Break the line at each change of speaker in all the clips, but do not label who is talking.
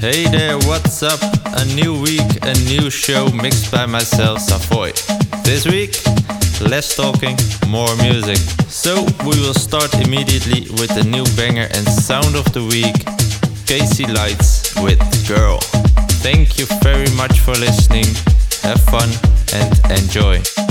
Hey there, what's up? A new week, a new show mixed by myself, Savoy. This week, less talking, more music. So, we will start immediately with the new banger and sound of the week KC Lights with Girl. Thank you very much for listening. Have fun and enjoy.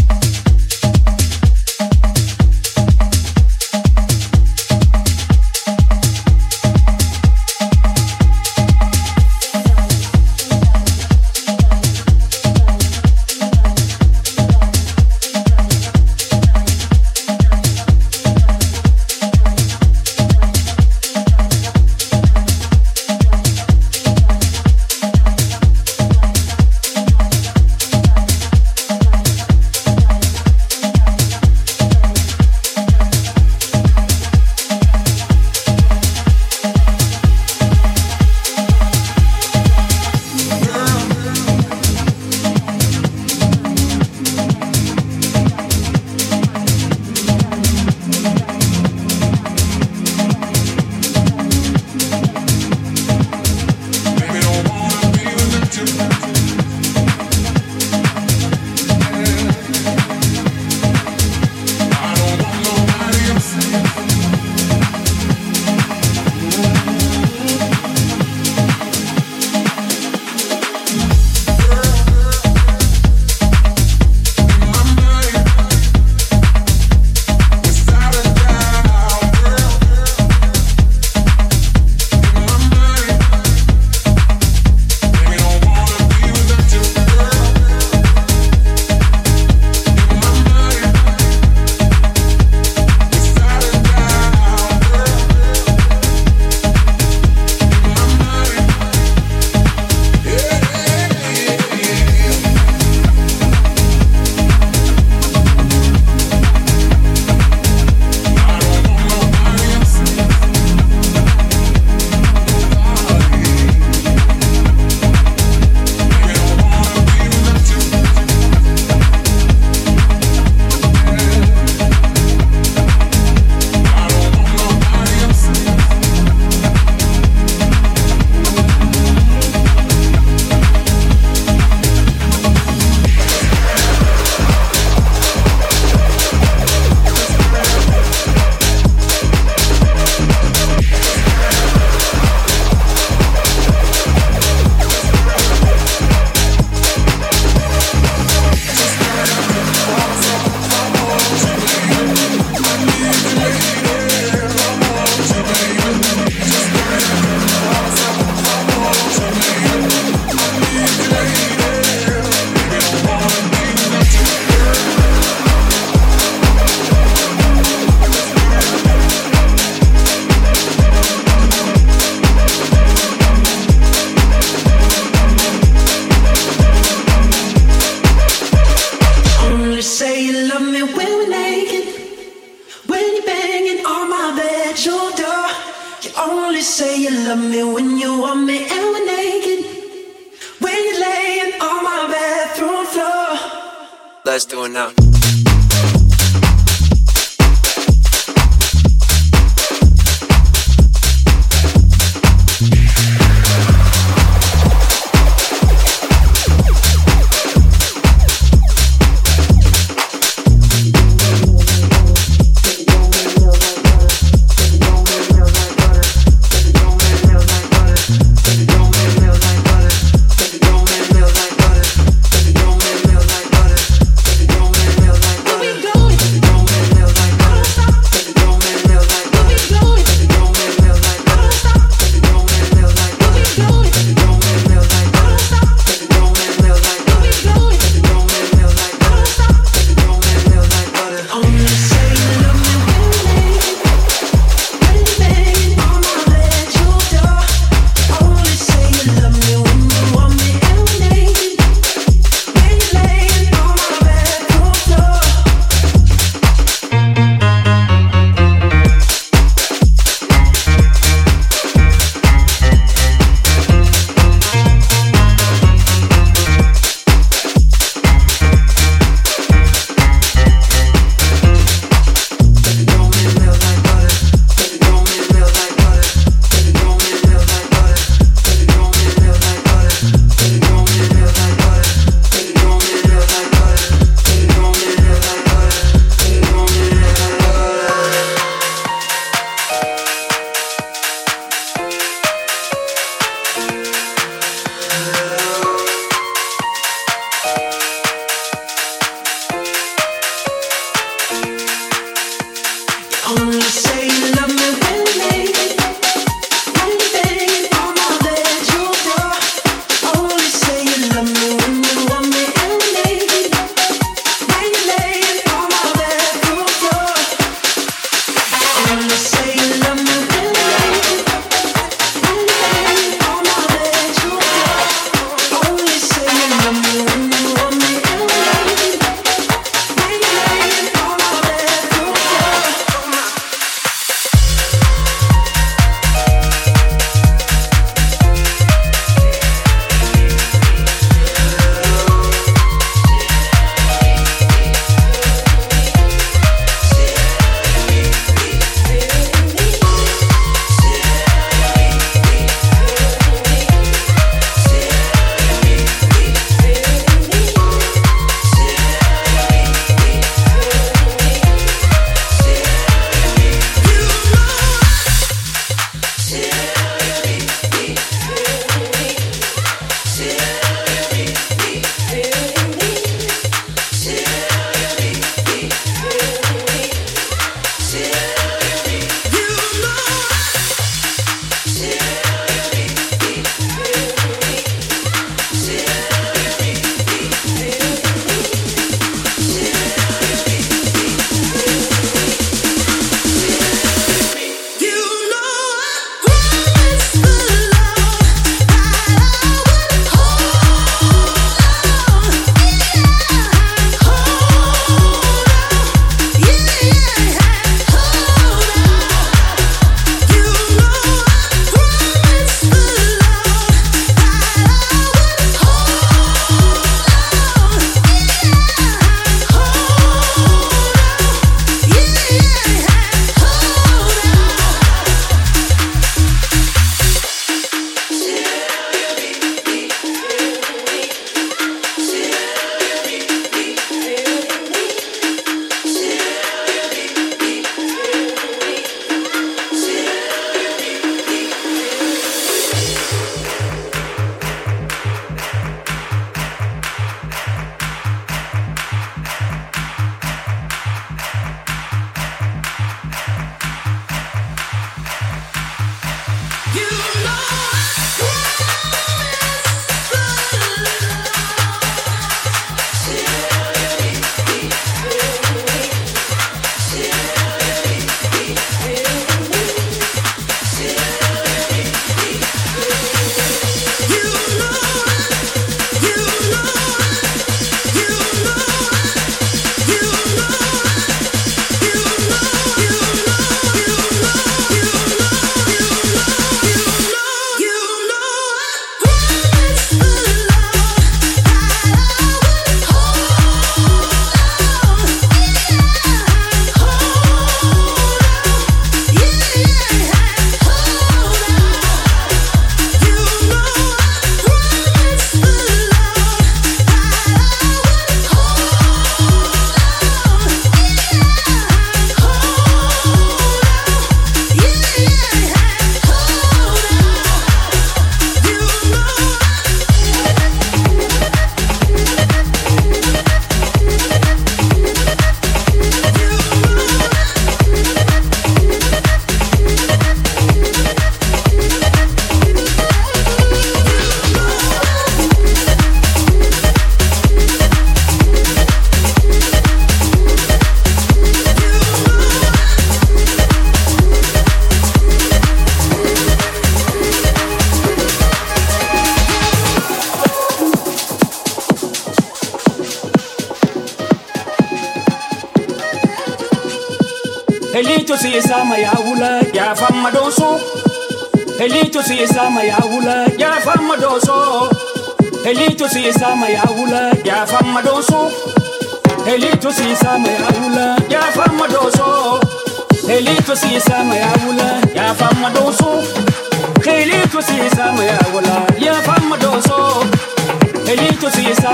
say you love me when we're naked, when you're banging on my bedroom door. You only say you love me when you want me and we're naked, when you're
laying on my bathroom floor. Let's do it
now.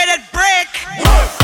you fretted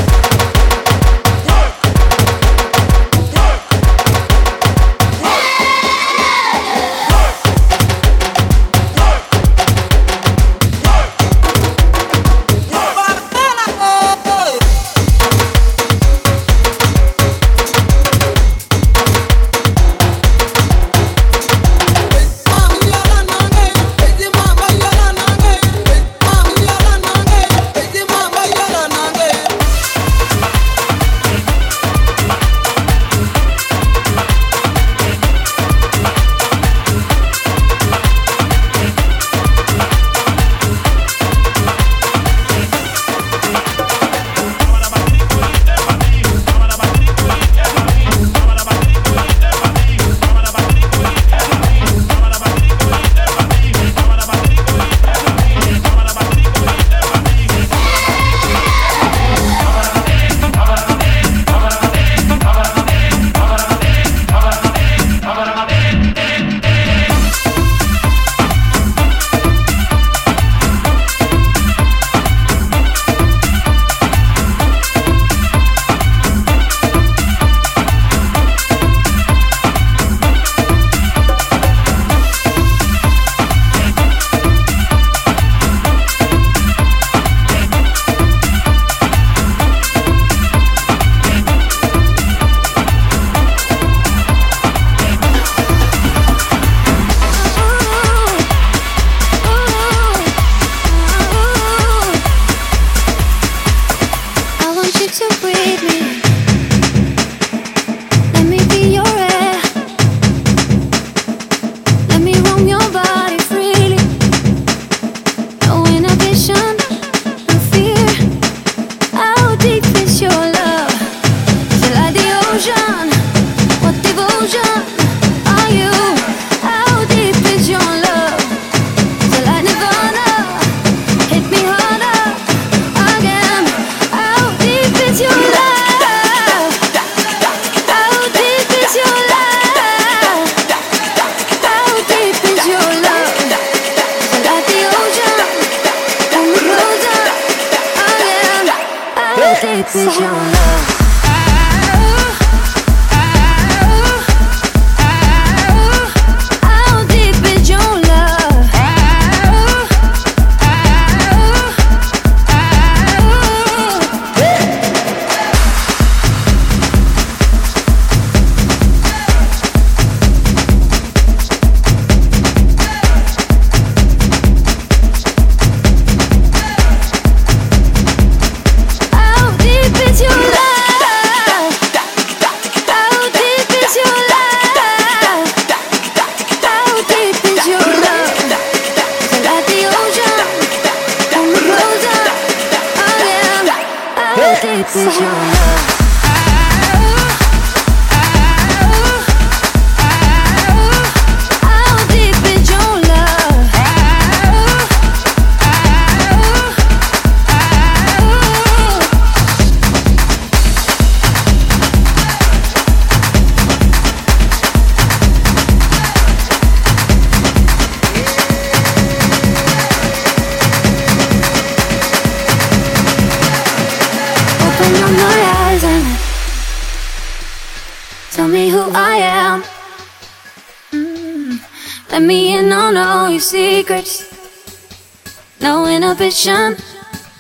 inhibition,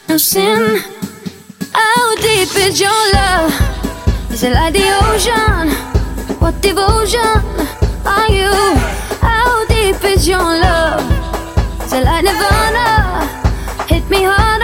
no sin. How deep is your love? Is it like the ocean? What devotion are you? How deep is your love? Is it like Nirvana? Hit me harder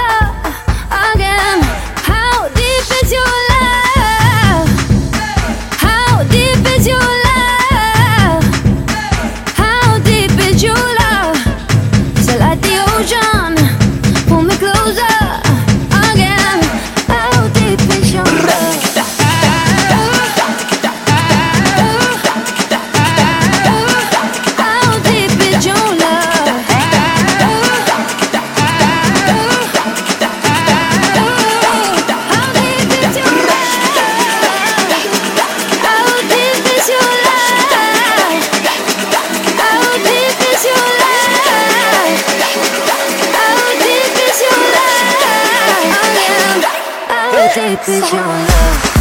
your love?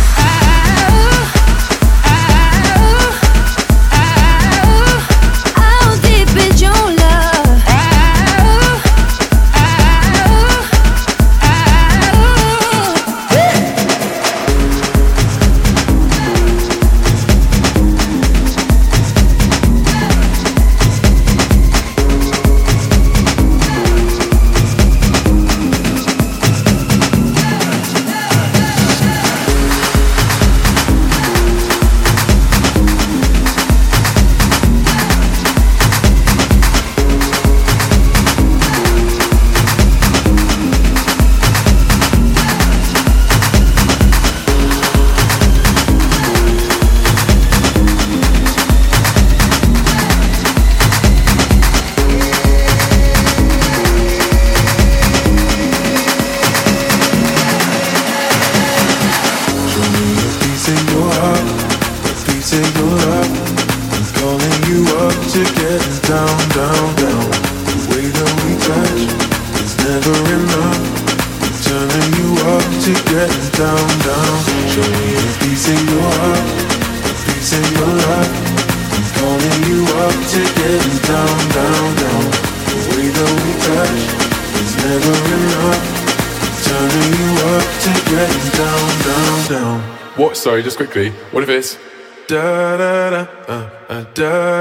What if it's da da da uh, uh, da